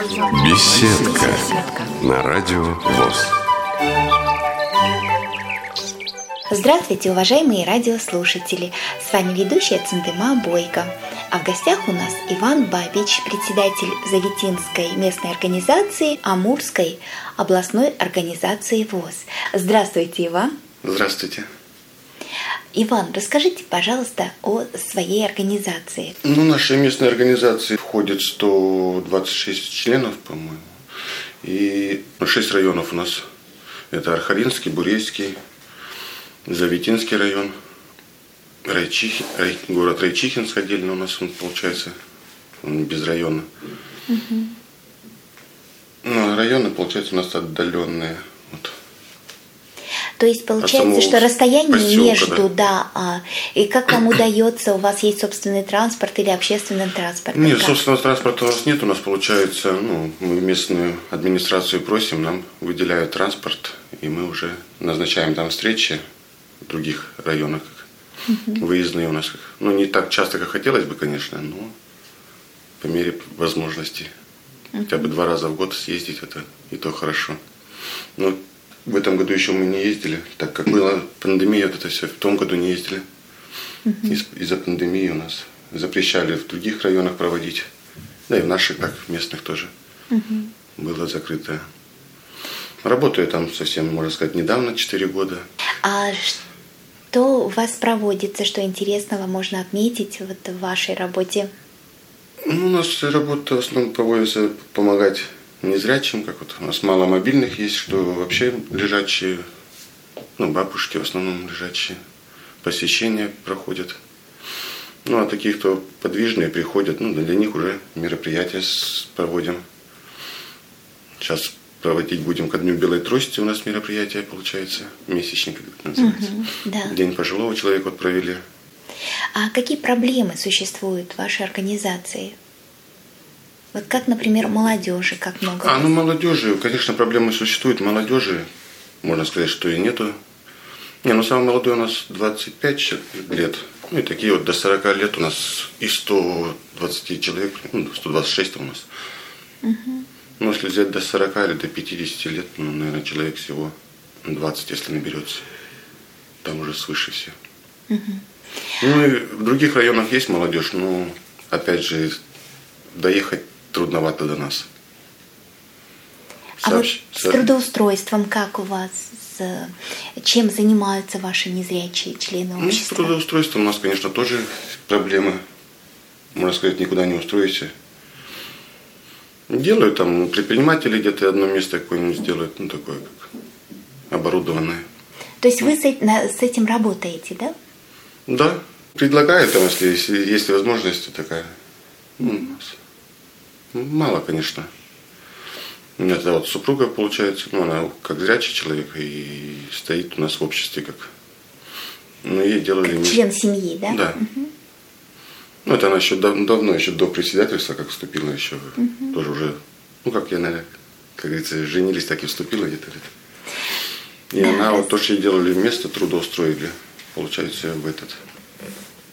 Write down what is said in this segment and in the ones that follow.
Беседка на радио ВОЗ. Здравствуйте, уважаемые радиослушатели! С вами ведущая Центыма Бойко. А в гостях у нас Иван Бабич, председатель Заветинской местной организации Амурской областной организации ВОЗ. Здравствуйте, Иван! Здравствуйте! Иван, расскажите, пожалуйста, о своей организации. Ну, нашей местной организации входит 126 членов, по-моему. И 6 районов у нас. Это Архаринский, Бурейский, Заветинский район, Райчихи, Рай, город Райчихинск отдельно у нас он получается, он без района. Угу. Ну, а районы, получается, у нас отдаленные. Вот. То есть получается, что расстояние поселка, между, да, да а, и как вам удается, у вас есть собственный транспорт или общественный транспорт? Нет, как? собственного транспорта у нас нет, у нас получается, ну, мы местную администрацию просим, нам выделяют транспорт, и мы уже назначаем там встречи в других районах, угу. выездные у нас, ну, не так часто, как хотелось бы, конечно, но по мере возможностей. Угу. Хотя бы два раза в год съездить, это и то хорошо. Ну, в этом году еще мы не ездили, так как была пандемия, вот это все. В том году не ездили. Из- из-за пандемии у нас запрещали в других районах проводить. Да и в наших, так, местных тоже. Было закрыто. Работаю там совсем, можно сказать, недавно, 4 года. А что у вас проводится, что интересного можно отметить вот в вашей работе? Ну, у нас работа в основном проводится помогать незрячим, как вот у нас мало мобильных есть, что вообще лежачие, ну, бабушки в основном лежачие, посещения проходят. Ну, а таких, кто подвижные приходят, ну, для них уже мероприятия проводим. Сейчас проводить будем ко Дню Белой Трости у нас мероприятие получается, месячник как это называется. Угу, да. День пожилого человека вот провели. А какие проблемы существуют в вашей организации? Вот как, например, молодежи, как много? А, ну молодежи, конечно, проблемы существуют. Молодежи, можно сказать, что и нету. Не, ну самый молодой у нас 25 лет. Ну и такие вот до 40 лет у нас и 120 человек, ну 126 у нас. Угу. Ну если взять до 40 или до 50 лет, ну, наверное, человек всего 20, если наберется. Там уже свыше все. Угу. Ну и в других районах есть молодежь, но опять же доехать трудновато до нас. А Сообщ... вот с трудоустройством как у вас? Чем занимаются ваши незрячие члены общества? Ну, с трудоустройством у нас, конечно, тоже проблемы. Можно сказать, никуда не устроишься. Делают там предприниматели где-то одно место какое-нибудь сделают, ну такое как оборудованное. То есть вы с, с этим работаете, да? Да. Предлагают там, если, если есть возможность такая. Ну, у нас. Мало, конечно. У меня тогда вот супруга, получается, ну, она как зрячий человек и стоит у нас в обществе как... Ну, ей делали... Как член семьи, да? Да. Угу. Ну, это она еще дав- давно, еще до председательства, как вступила еще, угу. тоже уже, ну, как я, наверное, как говорится, женились, так и вступила где-то. И да, она вот тоже ей делали место, трудоустроили, получается, в этот...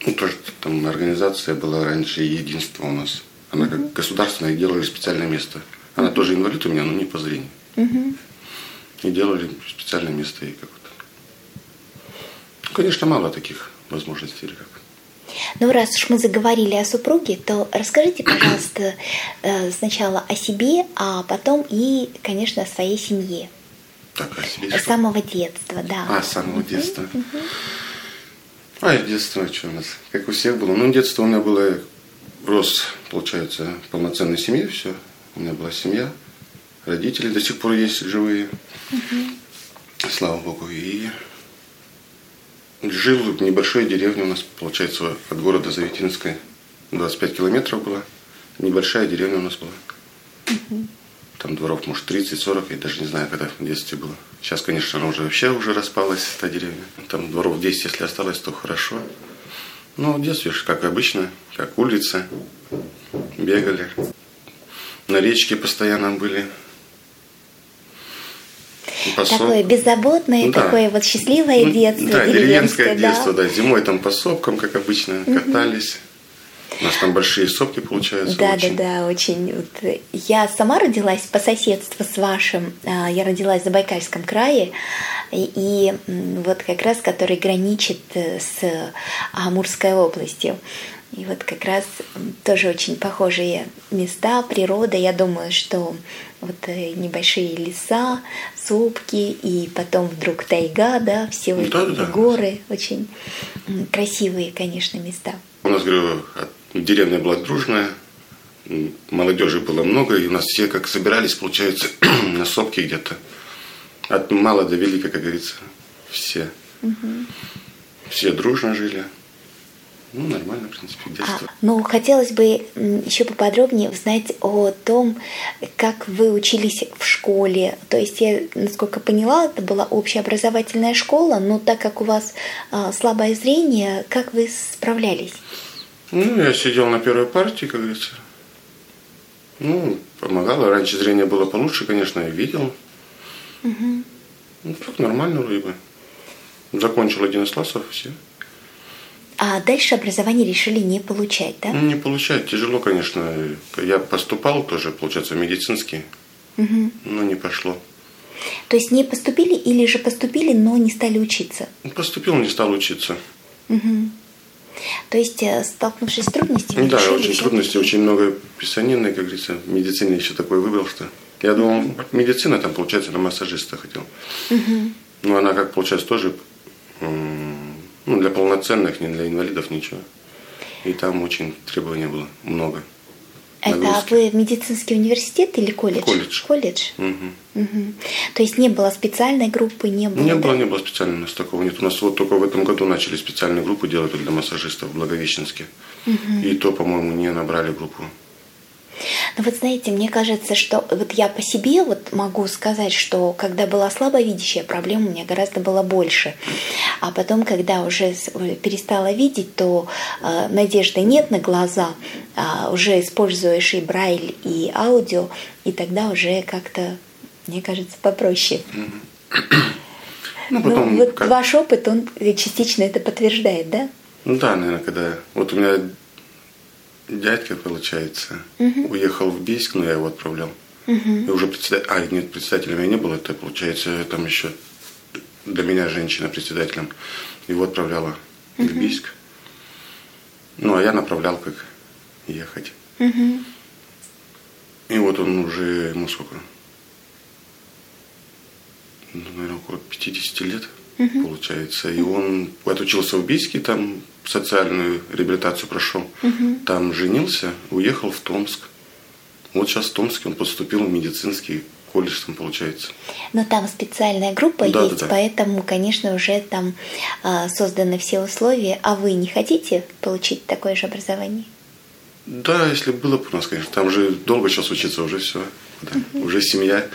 Ну, тоже там организация была раньше, единство у нас. Она как государственная, делали специальное место. Она тоже инвалид у меня, но не по зрению. И делали специальное место ей как то ну, Конечно, мало таких возможностей. Или как. Ну, раз уж мы заговорили о супруге, то расскажите, пожалуйста, э, сначала о себе, а потом и, конечно, о своей семье. Так, о себе. С самого детства, да. А, с самого детства. А, детство, что у нас, как у всех было. Ну, детство у меня было рос, получается, полноценной семье, все. У меня была семья, родители до сих пор есть живые. Угу. Слава Богу. И жил в небольшой деревне у нас, получается, от города Заветинская. 25 километров было. Небольшая деревня у нас была. Угу. Там дворов, может, 30-40, я даже не знаю, когда в детстве было. Сейчас, конечно, она уже вообще уже распалась, эта деревня. Там дворов 10, если осталось, то хорошо. Ну, в детстве, как обычно, как улица, бегали. На речке постоянно были. Пособ... Такое беззаботное, да. такое вот счастливое детство. Да, деревенское, деревенское да. детство, да. Зимой там по сопкам, как обычно, угу. катались. У нас там большие сопки получаются. Да, очень. да, да, очень. Вот, я сама родилась по соседству с вашим. А, я родилась в Забайкальском крае, и, и вот как раз который граничит э, с Амурской областью. И вот как раз тоже очень похожие места, природа. Я думаю, что вот э, небольшие леса, сопки, и потом вдруг тайга, да, все ну, да, да, горы. Очень красивые, конечно, места. У нас, говорю, деревня была дружная, молодежи было много, и у нас все как собирались, получается, на сопке где-то. От мала до велика, как говорится, все. Угу. Все дружно жили. Ну, нормально, в принципе, детство. А, ну, хотелось бы еще поподробнее узнать о том, как вы учились в школе. То есть, я, насколько поняла, это была общеобразовательная школа, но так как у вас а, слабое зрение, как вы справлялись? Ну, я сидел на первой партии, как говорится. Ну, помогало. Раньше зрение было получше, конечно, я видел. Угу. Ну, так нормально вроде бы. Закончил один из классов, все. А дальше образование решили не получать, да? Ну, не получать. Тяжело, конечно. Я поступал тоже, получается, в медицинский, угу. но не пошло. То есть не поступили или же поступили, но не стали учиться? Поступил, не стал учиться. Угу. То есть, э, столкнувшись с трудностями, Да, очень трудности, очень много писанины, как говорится. В медицине еще такой выбрал, что... Я думал, медицина там, получается, на массажиста хотел. Но она, как получается, тоже ну, для полноценных, не для инвалидов, ничего. И там очень требований было много. Это вы в медицинский университет или колледж? Колледж. Колледж? Угу. Угу. То есть не было специальной группы, не было? Не да? было, не было специальной, у нас такого нет. У нас вот только в этом году начали специальную группу делать для массажистов в Благовещенске. Угу. И то, по-моему, не набрали группу. Ну вот знаете, мне кажется, что вот я по себе вот могу сказать, что когда была слабовидящая, проблем у меня гораздо было больше. А потом, когда уже перестала видеть, то э, надежды нет на глаза, а уже используешь и брайль, и аудио, и тогда уже как-то, мне кажется, попроще. Ну, потом, ну, вот как... ваш опыт, он частично это подтверждает, да? Ну да, наверное, когда... Вот у меня дядька, получается, угу. уехал в Бийск, но я его отправлял. Угу. И уже председатель... А, нет, председателем я не был, это, получается, там еще до меня женщина председателем. Его отправляла угу. в Бийск. Ну, а я направлял, как ехать. Угу. И вот он уже, ему сколько? Ну, наверное, около 50 лет угу. получается. И он отучился в Бийске, там социальную реабилитацию прошел. Угу. Там женился, уехал в Томск. Вот сейчас в Томске он поступил в медицинский колледж, там получается. Но там специальная группа да, есть, да, да. поэтому, конечно, уже там а, созданы все условия. А вы не хотите получить такое же образование? Да, если было бы у нас, конечно. Там же долго сейчас учиться, уже все. Да. Угу. Уже семья,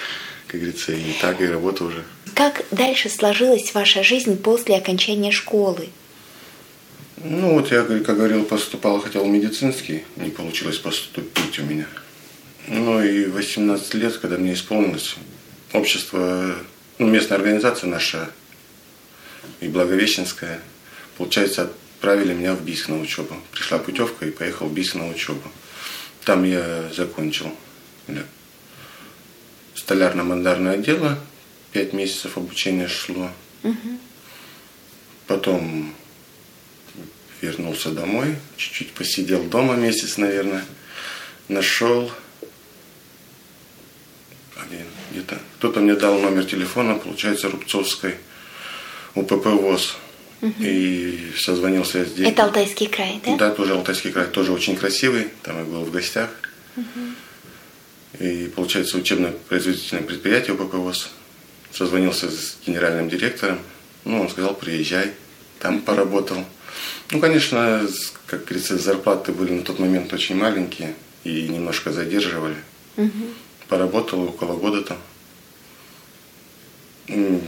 как говорится, и так, и работа уже. Как дальше сложилась ваша жизнь после окончания школы? Ну вот я, как говорил, поступал, хотел в медицинский, не получилось поступить у меня. Ну и 18 лет, когда мне исполнилось, общество, ну, местная организация наша и Благовещенская, получается, отправили меня в Бийск на учебу. Пришла путевка и поехал в Бийск на учебу. Там я закончил столярно-мандарное дело, пять месяцев обучения шло. Угу. Потом вернулся домой, чуть-чуть посидел дома месяц, наверное, нашел где-то. Кто-то мне дал номер телефона, получается, Рубцовской УПП ВОЗ. Угу. И созвонился я здесь. Это Алтайский край, да? Да, тоже Алтайский край, тоже очень красивый. Там я был в гостях. Угу. И получается учебное производительное предприятие УПП ВОЗ. Созвонился с генеральным директором. Ну, он сказал, приезжай. Там поработал. Ну, конечно, как говорится, зарплаты были на тот момент очень маленькие и немножко задерживали. Угу. Поработал около года там.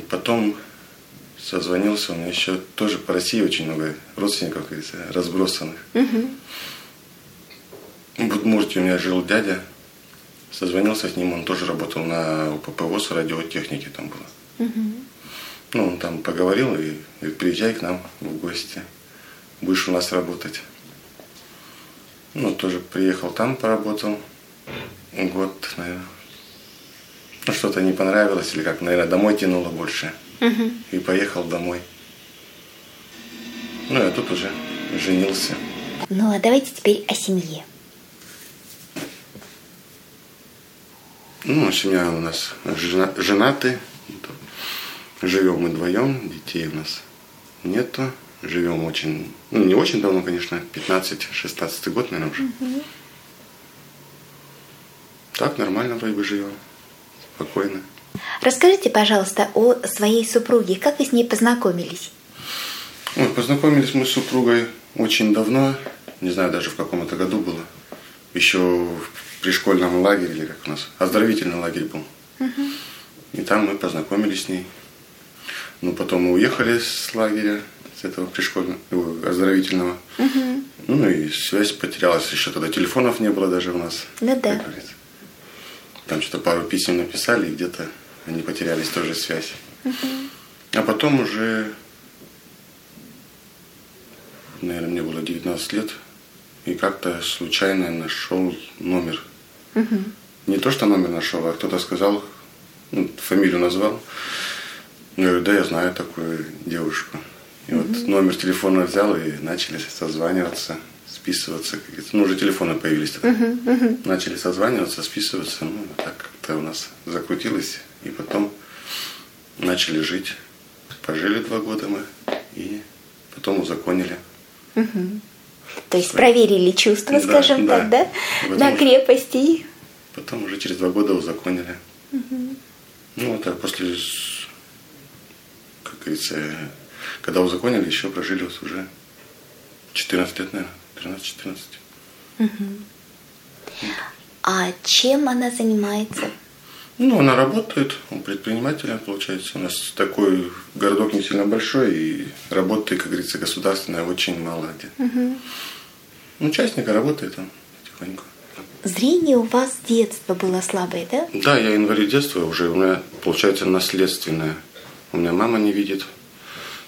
Потом созвонился, у меня еще тоже по России очень много родственников, как говорится, разбросанных. Угу. В Удмуртии у меня жил дядя, созвонился с ним, он тоже работал на УПП ВОЗ радиотехники там было. Угу. Ну, он там поговорил и говорит, приезжай к нам в гости будешь у нас работать. Ну, тоже приехал там, поработал. Год, наверное. Ну, что-то не понравилось, или как, наверное, домой тянуло больше. Угу. И поехал домой. Ну, я тут уже женился. Ну, а давайте теперь о семье. Ну, семья у нас жена, женаты. Живем мы вдвоем, детей у нас нету. Живем очень, ну, не очень давно, конечно, 15-16 год, наверное, уже. Угу. Так, нормально вроде бы живем, спокойно. Расскажите, пожалуйста, о своей супруге. Как вы с ней познакомились? Ой, познакомились мы с супругой очень давно. Не знаю, даже в каком это году было. Еще в пришкольном лагере, или как у нас, оздоровительный лагерь был. Угу. И там мы познакомились с ней. Ну, потом мы уехали с лагеря, с этого пришкольного, оздоровительного. Угу. Ну и связь потерялась. Еще тогда телефонов не было даже у нас. Ну да. Там что-то пару писем написали, и где-то они потерялись тоже связь. Угу. А потом уже, наверное, мне было 19 лет, и как-то случайно нашел номер. Угу. Не то, что номер нашел, а кто-то сказал, ну, фамилию назвал. Я говорю, да, я знаю такую девушку. И угу. вот номер телефона взял и начали созваниваться списываться. Ну, уже телефоны появились тогда. Uh-huh, uh-huh. Начали созваниваться, списываться. Ну, так как-то у нас закрутилось. И потом начали жить. Пожили два года мы. И потом узаконили. Uh-huh. То есть проверили чувства, да, скажем да. так, да? Потом, На крепости. Потом уже через два года узаконили. Угу. Ну, вот, а после, как говорится, когда узаконили, еще прожили вот уже 14 лет, наверное. 13-14. Угу. А чем она занимается? Ну, она работает, он предпринимателем, получается. У нас такой городок не сильно большой, и работы, как говорится, государственная очень мало где. Угу. Ну, частника работает он потихоньку. Зрение у вас с детства было слабое, да? Да, я инвалид детства уже, у меня, получается, наследственное. У меня мама не видит.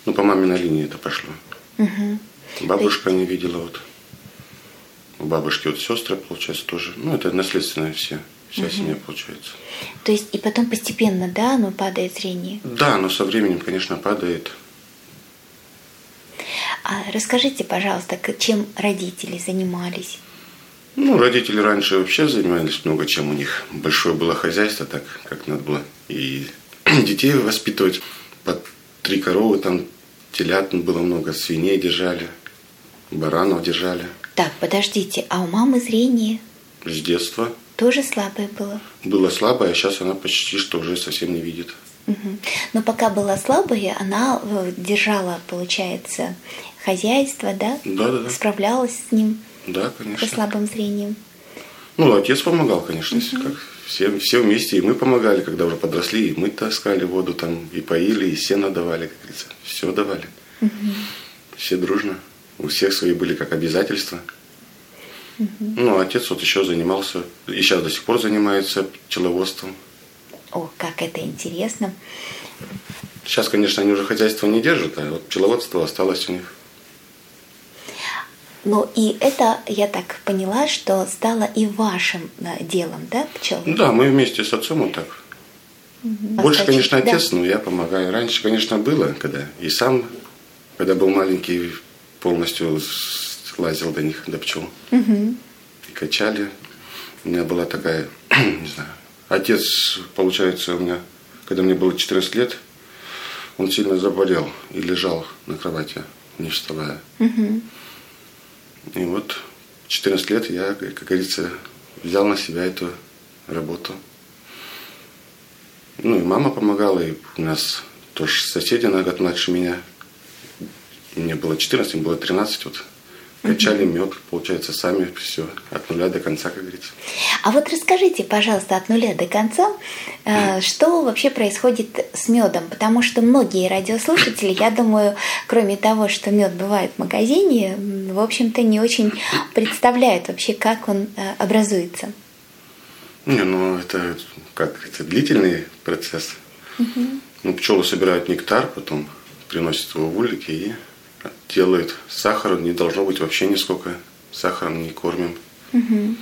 Ну, по маминой линии это пошло. Угу. Бабушка есть... не видела вот. У бабушки вот сестры, получается, тоже. Ну, это наследственное все. Вся угу. семья получается. То есть и потом постепенно, да, оно падает зрение? Да, но со временем, конечно, падает. А расскажите, пожалуйста, чем родители занимались? Ну, родители раньше вообще занимались много чем. У них большое было хозяйство, так как надо было и детей воспитывать. Под три коровы там, телят было много, свиней держали, баранов держали. Так, подождите, а у мамы зрение? С детства. Тоже слабое было? Было слабое, а сейчас она почти что уже совсем не видит. Угу. Но пока была слабая, она э, держала, получается, хозяйство, да? Да, да, да. Справлялась с ним. Да, конечно. Со слабым зрением. Ну, отец помогал, конечно, угу. как все, все вместе, и мы помогали, когда уже подросли, и мы таскали воду там, и поили, и сено давали, как говорится, все давали. Угу. Все дружно. У всех свои были как обязательства. Угу. Ну, отец вот еще занимался, и сейчас до сих пор занимается пчеловодством. О, как это интересно. Сейчас, конечно, они уже хозяйство не держат, а вот пчеловодство осталось у них. Ну и это, я так поняла, что стало и вашим э, делом, да, пчел? Да, мы вместе с отцом вот так. Угу. Больше, конечно, отец, да. но я помогаю. Раньше, конечно, было, когда и сам, когда был маленький, полностью лазил до них, до пчел. Угу. И качали. У меня была такая, не знаю, отец, получается, у меня, когда мне было 14 лет, он сильно заболел и лежал на кровати, не вставая. Угу. И вот 14 лет я, как говорится, взял на себя эту работу. Ну и мама помогала, и у нас тоже соседи на год младше меня – мне было 14, мне было 13, вот качали мед, получается, сами все, от нуля до конца, как говорится. А вот расскажите, пожалуйста, от нуля до конца, э, что вообще происходит с медом? Потому что многие радиослушатели, я думаю, кроме того, что мед бывает в магазине, в общем-то, не очень представляют вообще, как он э, образуется. Не, ну это, как говорится, длительный процесс. Угу. Ну, пчелы собирают нектар, потом приносят его в улики и делает сахара не должно быть вообще нисколько. сахаром не кормим. Угу.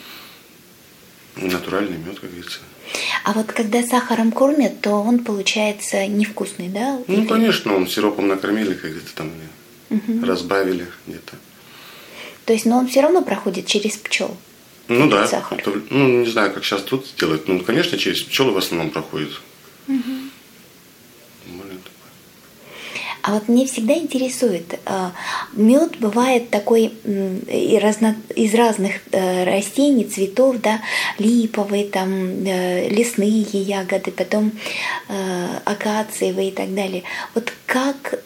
Натуральный мед, как говорится. А вот когда сахаром кормят, то он получается невкусный, да? Ну, Или... конечно, он сиропом накормили, как где-то там угу. разбавили где-то. То есть, но он все равно проходит через пчел. Ну да. Сахар. Это, ну, не знаю, как сейчас тут делают. Ну, конечно, через пчелы в основном проходит. Угу. А вот мне всегда интересует, а, мед бывает такой из разных э, растений, цветов, да, липовые, там, э, лесные ягоды, потом э, акациевые и так далее. Вот как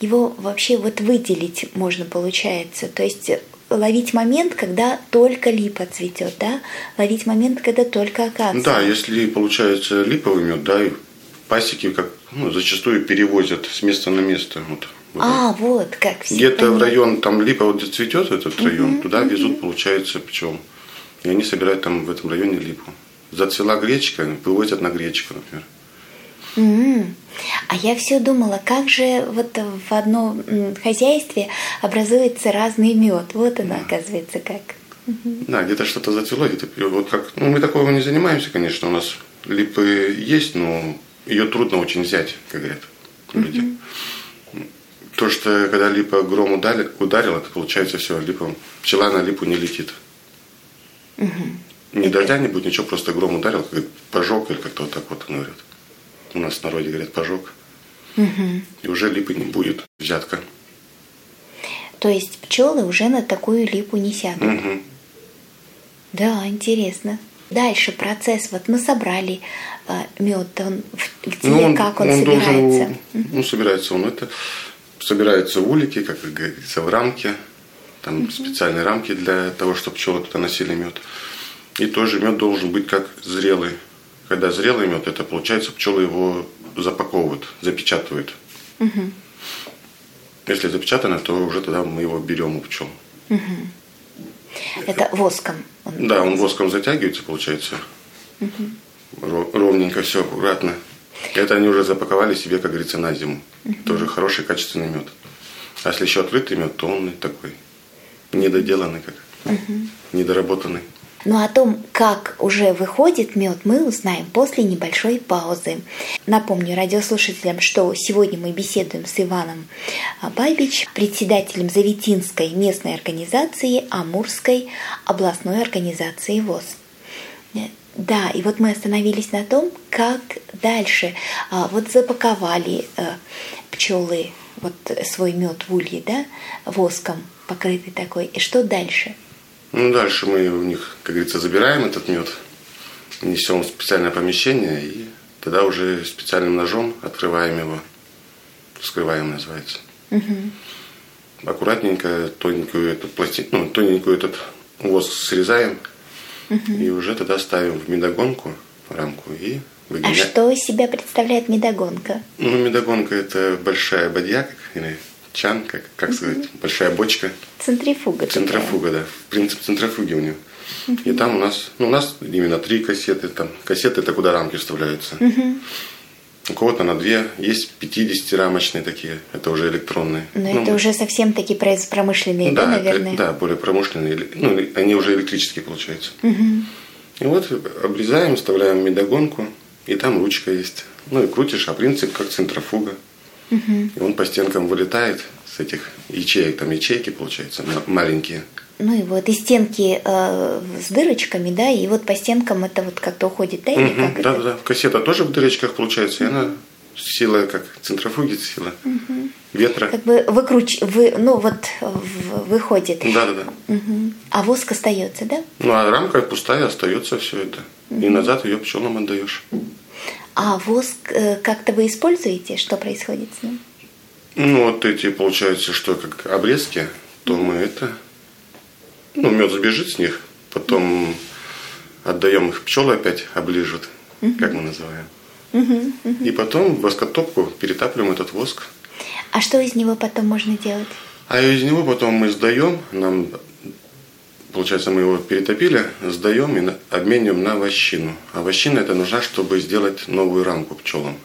его вообще вот выделить можно получается? То есть ловить момент, когда только липа цветет, да? Ловить момент, когда только акация. Да, если получается липовый мед, да, и пасеки как ну, зачастую перевозят с места на место. Вот, а, вот как все Где-то в район, там липа вот где цветет этот угу, район, туда угу. везут, получается, пчел. И они собирают там в этом районе липу. Зацвела гречка, вывозят на гречку, например. Mm. А я все думала, как же вот в одном хозяйстве образуется разный мед. Вот оно, да. оказывается, как. Да, где-то что-то зацвело, где-то вот как. Ну, мы такого не занимаемся, конечно. У нас липы есть, но ее трудно очень взять, как говорят люди. Угу. То, что когда липа гром ударил, ударил, это получается все, липа, пчела на липу не летит. Угу. Ни дождя не будет, ничего, просто гром ударил, как пожог или как-то вот так вот говорят. У нас в народе говорят пожог. Угу. И уже липы не будет, взятка. То есть пчелы уже на такую липу не сядут. Да, интересно. Дальше процесс, вот мы собрали э, мед, он где, ну, он, как он, он собирается? Должен, ну, собирается он это, собираются улики, как говорится, в рамке, там угу. специальные рамки для того, чтобы пчелы туда носили мед. И тоже мед должен быть как зрелый. Когда зрелый мед, это получается пчелы его запаковывают, запечатывают. Угу. Если запечатано, то уже тогда мы его берем у пчел. Угу. Это воском? Да, он воском затягивается, получается. Угу. Ровненько, все аккуратно. Это они уже запаковали себе, как говорится, на зиму. Угу. Тоже хороший, качественный мед. А если еще открытый мед, то он такой недоделанный, как угу. недоработанный. Но ну, о том, как уже выходит мед, мы узнаем после небольшой паузы. Напомню радиослушателям, что сегодня мы беседуем с Иваном Бабич, председателем Заветинской местной организации Амурской областной организации ВОЗ. Да, и вот мы остановились на том, как дальше. А, вот запаковали э, пчелы вот свой мед в улье, да, воском покрытый такой. И что дальше? Ну, дальше мы у них, как говорится, забираем этот мед, несем в специальное помещение и тогда уже специальным ножом открываем его. Вскрываем, называется. Угу. Аккуратненько тоненькую эту пластину, ну, тоненькую этот воск срезаем угу. и уже тогда ставим в медогонку рамку и выгоняем. А что из себя представляет медогонка? Ну, медогонка это большая бадья, или чан, как, как сказать, большая бочка. Центрифуга. Центрифуга, такая. да. Принцип центрифуги у нее. Угу. И там у нас, ну, у нас именно три кассеты. Там кассеты это куда рамки вставляются. Угу. У кого-то на две, есть 50-рамочные такие, это уже электронные. Но ну, это уже совсем такие промышленные, да, да наверное? Это, да, более промышленные. Ну, они уже электрические получаются. Угу. И вот обрезаем, вставляем медогонку, и там ручка есть. Ну и крутишь, а принцип как центрофуга. Угу. И он по стенкам вылетает с этих ячеек, там ячейки получается, маленькие. Ну и вот и стенки э, с дырочками, да, и вот по стенкам это вот как-то уходит, да, или угу, как да, это? Да, Кассета тоже в дырочках получается, и она сила как центрофуги, сила угу. ветра. Как бы выкруч, вы, ну вот в, выходит. Да, да, да. Угу. А воск остается, да? Ну а рамка пустая, остается все это. Угу. И назад ее пчелам отдаешь. А воск э, как-то вы используете? Что происходит с ним? Ну, вот эти, получается, что как обрезки, то мы это... Ну, мед забежит с них, потом отдаем их пчелы опять оближут, как мы называем. И потом в воскотопку перетапливаем этот воск. А что из него потом можно делать? А из него потом мы сдаем, нам Получается, мы его перетопили, сдаем и обмениваем на вощину. А вощина это нужна, чтобы сделать новую рамку пчелам.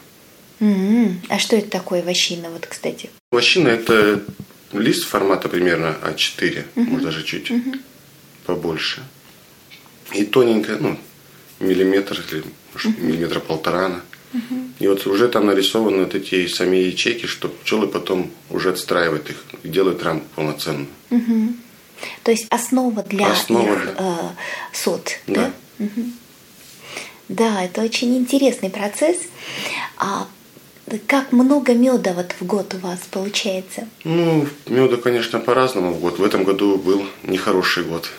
Mm-hmm. А что это такое вощина, вот, кстати? Вощина это лист формата примерно А4, угу. может даже чуть угу. побольше. И тоненькая, ну, миллиметр или может, угу. миллиметра полтора она. Угу. И вот уже там нарисованы вот эти сами ячейки, что пчелы потом уже отстраивают их делают рамку полноценную. Угу. То есть основа для основа их э, сот, да? Да. Угу. да, это очень интересный процесс. А как много меда вот в год у вас получается? Ну, меда, конечно, по-разному в год. В этом году был нехороший год.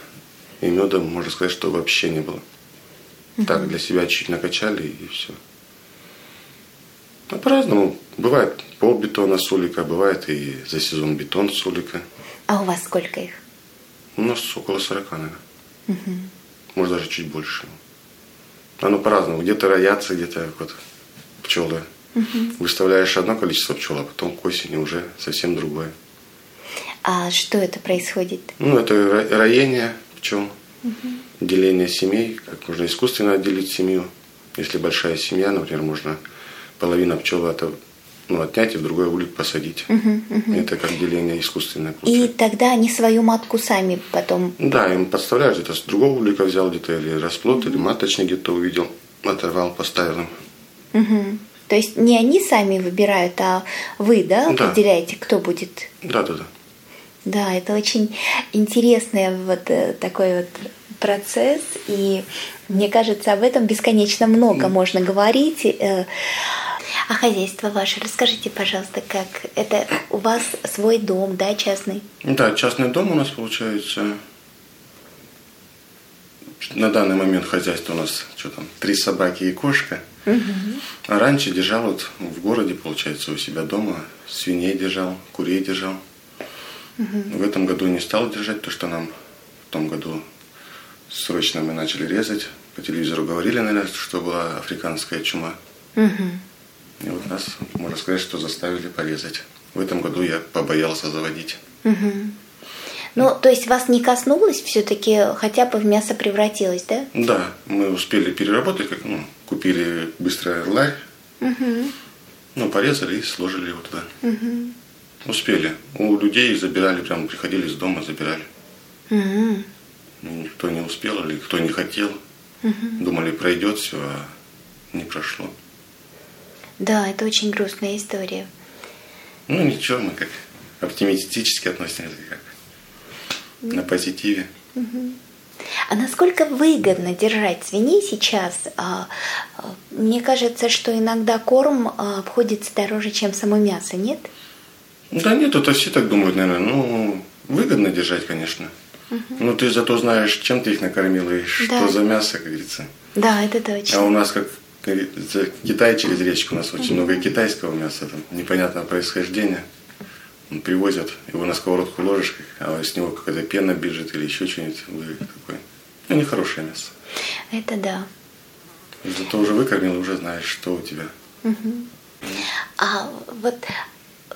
И меда, можно сказать, что вообще не было. Угу. Так, для себя чуть накачали и все. Ну, по-разному. Бывает полбетона с улика, бывает и за сезон бетон с улика. А у вас сколько их? У нас около 40, наверное. Угу. Может, даже чуть больше. Оно по-разному. Где-то роятся, где-то вот пчелы Угу. Выставляешь одно количество пчел, а потом к осени уже совсем другое. А что это происходит? Ну, это роение пчел, угу. деление семей, как можно искусственно отделить семью. Если большая семья, например, можно половина пчел это ну, отнять и в другой улик посадить. Угу, угу. Это как деление искусственное. Получается. И тогда они свою матку сами потом... Да, им подставляешь, где-то с другого улика взял где-то, или расплод, угу. или маточник где-то увидел, оторвал, поставил им. Угу. То есть не они сами выбирают, а вы, да, да. определяете, кто будет? Да, да, да. Да, это очень интересный вот э, такой вот процесс, и мне кажется, об этом бесконечно много mm. можно говорить. А хозяйство ваше, расскажите, пожалуйста, как это у вас свой дом, да, частный? Да, частный дом у нас получается. На данный момент хозяйство у нас что там, три собаки и кошка – а раньше держал вот в городе, получается, у себя дома. Свиней держал, курей держал. В этом году не стал держать, то что нам в том году срочно мы начали резать. По телевизору говорили, наверное, что была африканская чума. И вот нас, можно сказать, что заставили порезать. В этом году я побоялся заводить. Ну, то есть вас не коснулось все-таки, хотя бы в мясо превратилось, да? Да, мы успели переработать, как, ну, купили быстро ларь, угу. ну, порезали и сложили его туда. Угу. Успели. У людей забирали, прям приходили из дома, забирали. Угу. Кто не успел или кто не хотел. Угу. Думали, пройдет все, а не прошло. Да, это очень грустная история. Ну, ничего, мы как оптимистически относимся, как на позитиве. А насколько выгодно держать свиней сейчас? А, а, мне кажется, что иногда корм а, обходится дороже, чем само мясо, нет? Да нет, это все так думают, наверное. Ну, выгодно держать, конечно. Угу. Ну, ты зато знаешь, чем ты их накормила и да. что за мясо, как говорится. Да, это точно. А у нас, как Китай через речку, у нас очень много китайского мяса, там, непонятного происхождения привозят, его на сковородку ложишь, а с него какая-то пена бежит или еще что-нибудь такое. Ну, нехорошее мясо. Это да. Зато уже выкормил, уже знаешь, что у тебя. Угу. А вот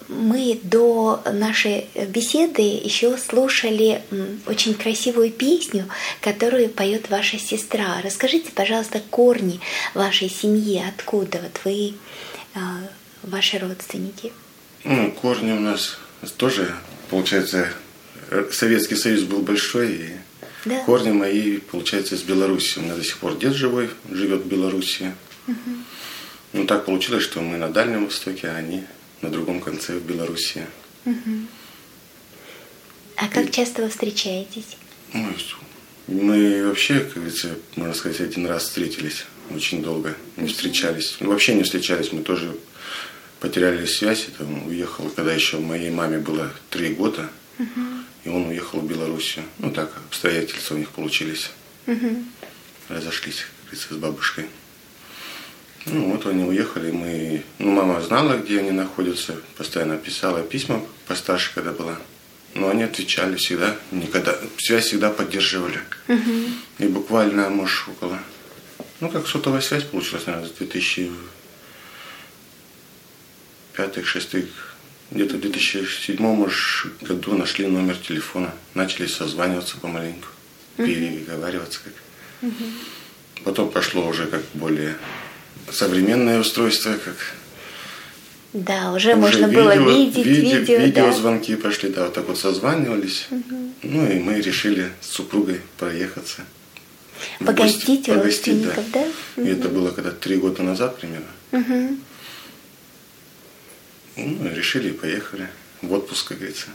мы до нашей беседы еще слушали очень красивую песню, которую поет ваша сестра. Расскажите, пожалуйста, корни вашей семьи, откуда вот вы, а, ваши родственники. Ну, корни у нас тоже, получается, Советский Союз был большой, и да. корни мои, получается, из Беларуси. У меня до сих пор дед живой, живет в Беларуси. Угу. Ну, так получилось, что мы на Дальнем Востоке, а они на другом конце в Беларуси. Угу. А как и... часто вы встречаетесь? Ну, мы вообще, как говорится, можно сказать, один раз встретились. Очень долго не встречались. Вообще не встречались. Мы тоже потеряли связь, это он уехал, когда еще моей маме было три года, угу. и он уехал в Белоруссию. Ну так, обстоятельства у них получились. Угу. Разошлись, как говорится, с бабушкой. Ну вот они уехали, мы... Ну, мама знала, где они находятся, постоянно писала письма постарше, когда была. Но они отвечали всегда, никогда, связь всегда поддерживали. Угу. И буквально, может, около... Ну, как сотовая связь получилась, наверное, с 2000 пятых, шестых, где-то в 2007 году нашли номер телефона, начали созваниваться помаленьку, uh-huh. переговариваться как. Uh-huh. Потом пошло уже как более современное устройство, как Да, уже, уже можно видео, было видеть видео. Видео, видеозвонки да. пошли, да, вот так вот созванивались. Угу. Ну и мы решили с супругой проехаться. Погостить у родственников, да? да? И это было когда три года назад примерно. Угу. Ну, решили и поехали в отпуск, как говорится.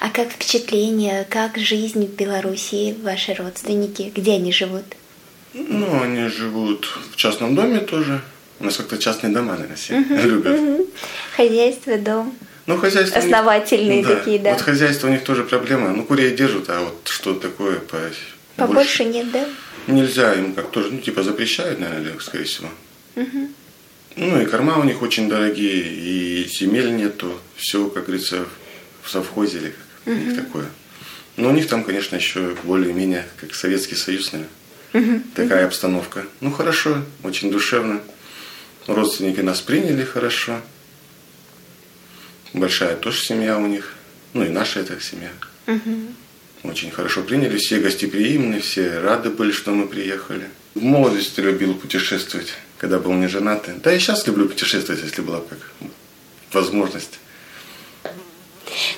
А как впечатление, как жизнь в Белоруссии, ваши родственники, где они живут? Ну, они живут в частном доме тоже. У нас как-то частные дома, наверное, uh-huh, любят. Хозяйство, дом. Ну, хозяйство... Основательные них, такие, да. Вот хозяйство у них тоже проблема. Ну, курей держат, а вот что такое по... Побольше нет, да? Нельзя им как тоже, ну, типа запрещают, наверное, скорее всего. Uh-huh. Ну, и корма у них очень дорогие, и земель нету. Все, как говорится, в совхозе или как uh-huh. у них такое. Но у них там, конечно, еще более-менее, как Советский Союз, наверное. Угу. Такая обстановка. Ну хорошо, очень душевно. Родственники нас приняли хорошо. Большая тоже семья у них. Ну и наша эта семья. Угу. Очень хорошо приняли, все гостеприимны, все рады были, что мы приехали. В молодости любил путешествовать, когда был не женатый. Да и сейчас люблю путешествовать, если была как возможность.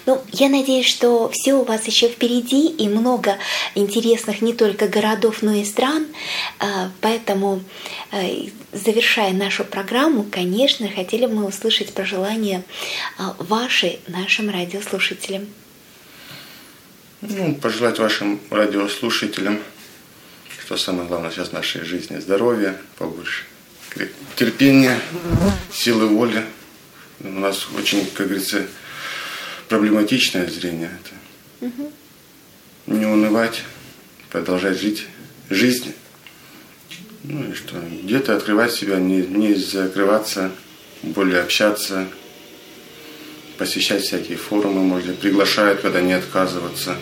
Ну, я надеюсь, что все у вас еще впереди и много интересных не только городов, но и стран. А, поэтому, э, завершая нашу программу, конечно, хотели бы мы услышать пожелания а, ваши нашим радиослушателям. Ну, пожелать вашим радиослушателям, что самое главное сейчас в нашей жизни, здоровья побольше, терпения, силы воли. У нас очень, как говорится, проблематичное зрение это. Угу. Не унывать, продолжать жить жизнь. Ну и что, где-то открывать себя, не, не закрываться, более общаться, посещать всякие форумы, может, приглашают, когда не отказываться.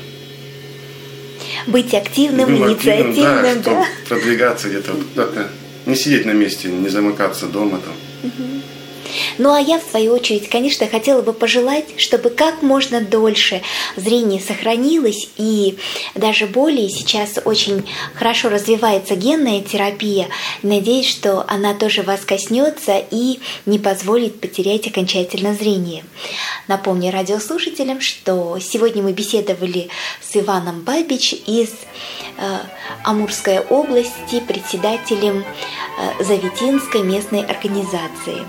Быть активным, Быть инициативным, активным, да, да? продвигаться где-то, не сидеть на месте, не замыкаться дома там. Угу. Ну а я, в свою очередь, конечно, хотела бы пожелать, чтобы как можно дольше зрение сохранилось, и даже более сейчас очень хорошо развивается генная терапия. Надеюсь, что она тоже вас коснется и не позволит потерять окончательно зрение. Напомню радиослушателям, что сегодня мы беседовали с Иваном Бабич из э, Амурской области, председателем э, Заветинской местной организации.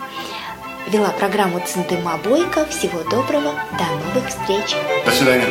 Вела программу Центыма Бойко. Всего доброго, до новых встреч. До свидания.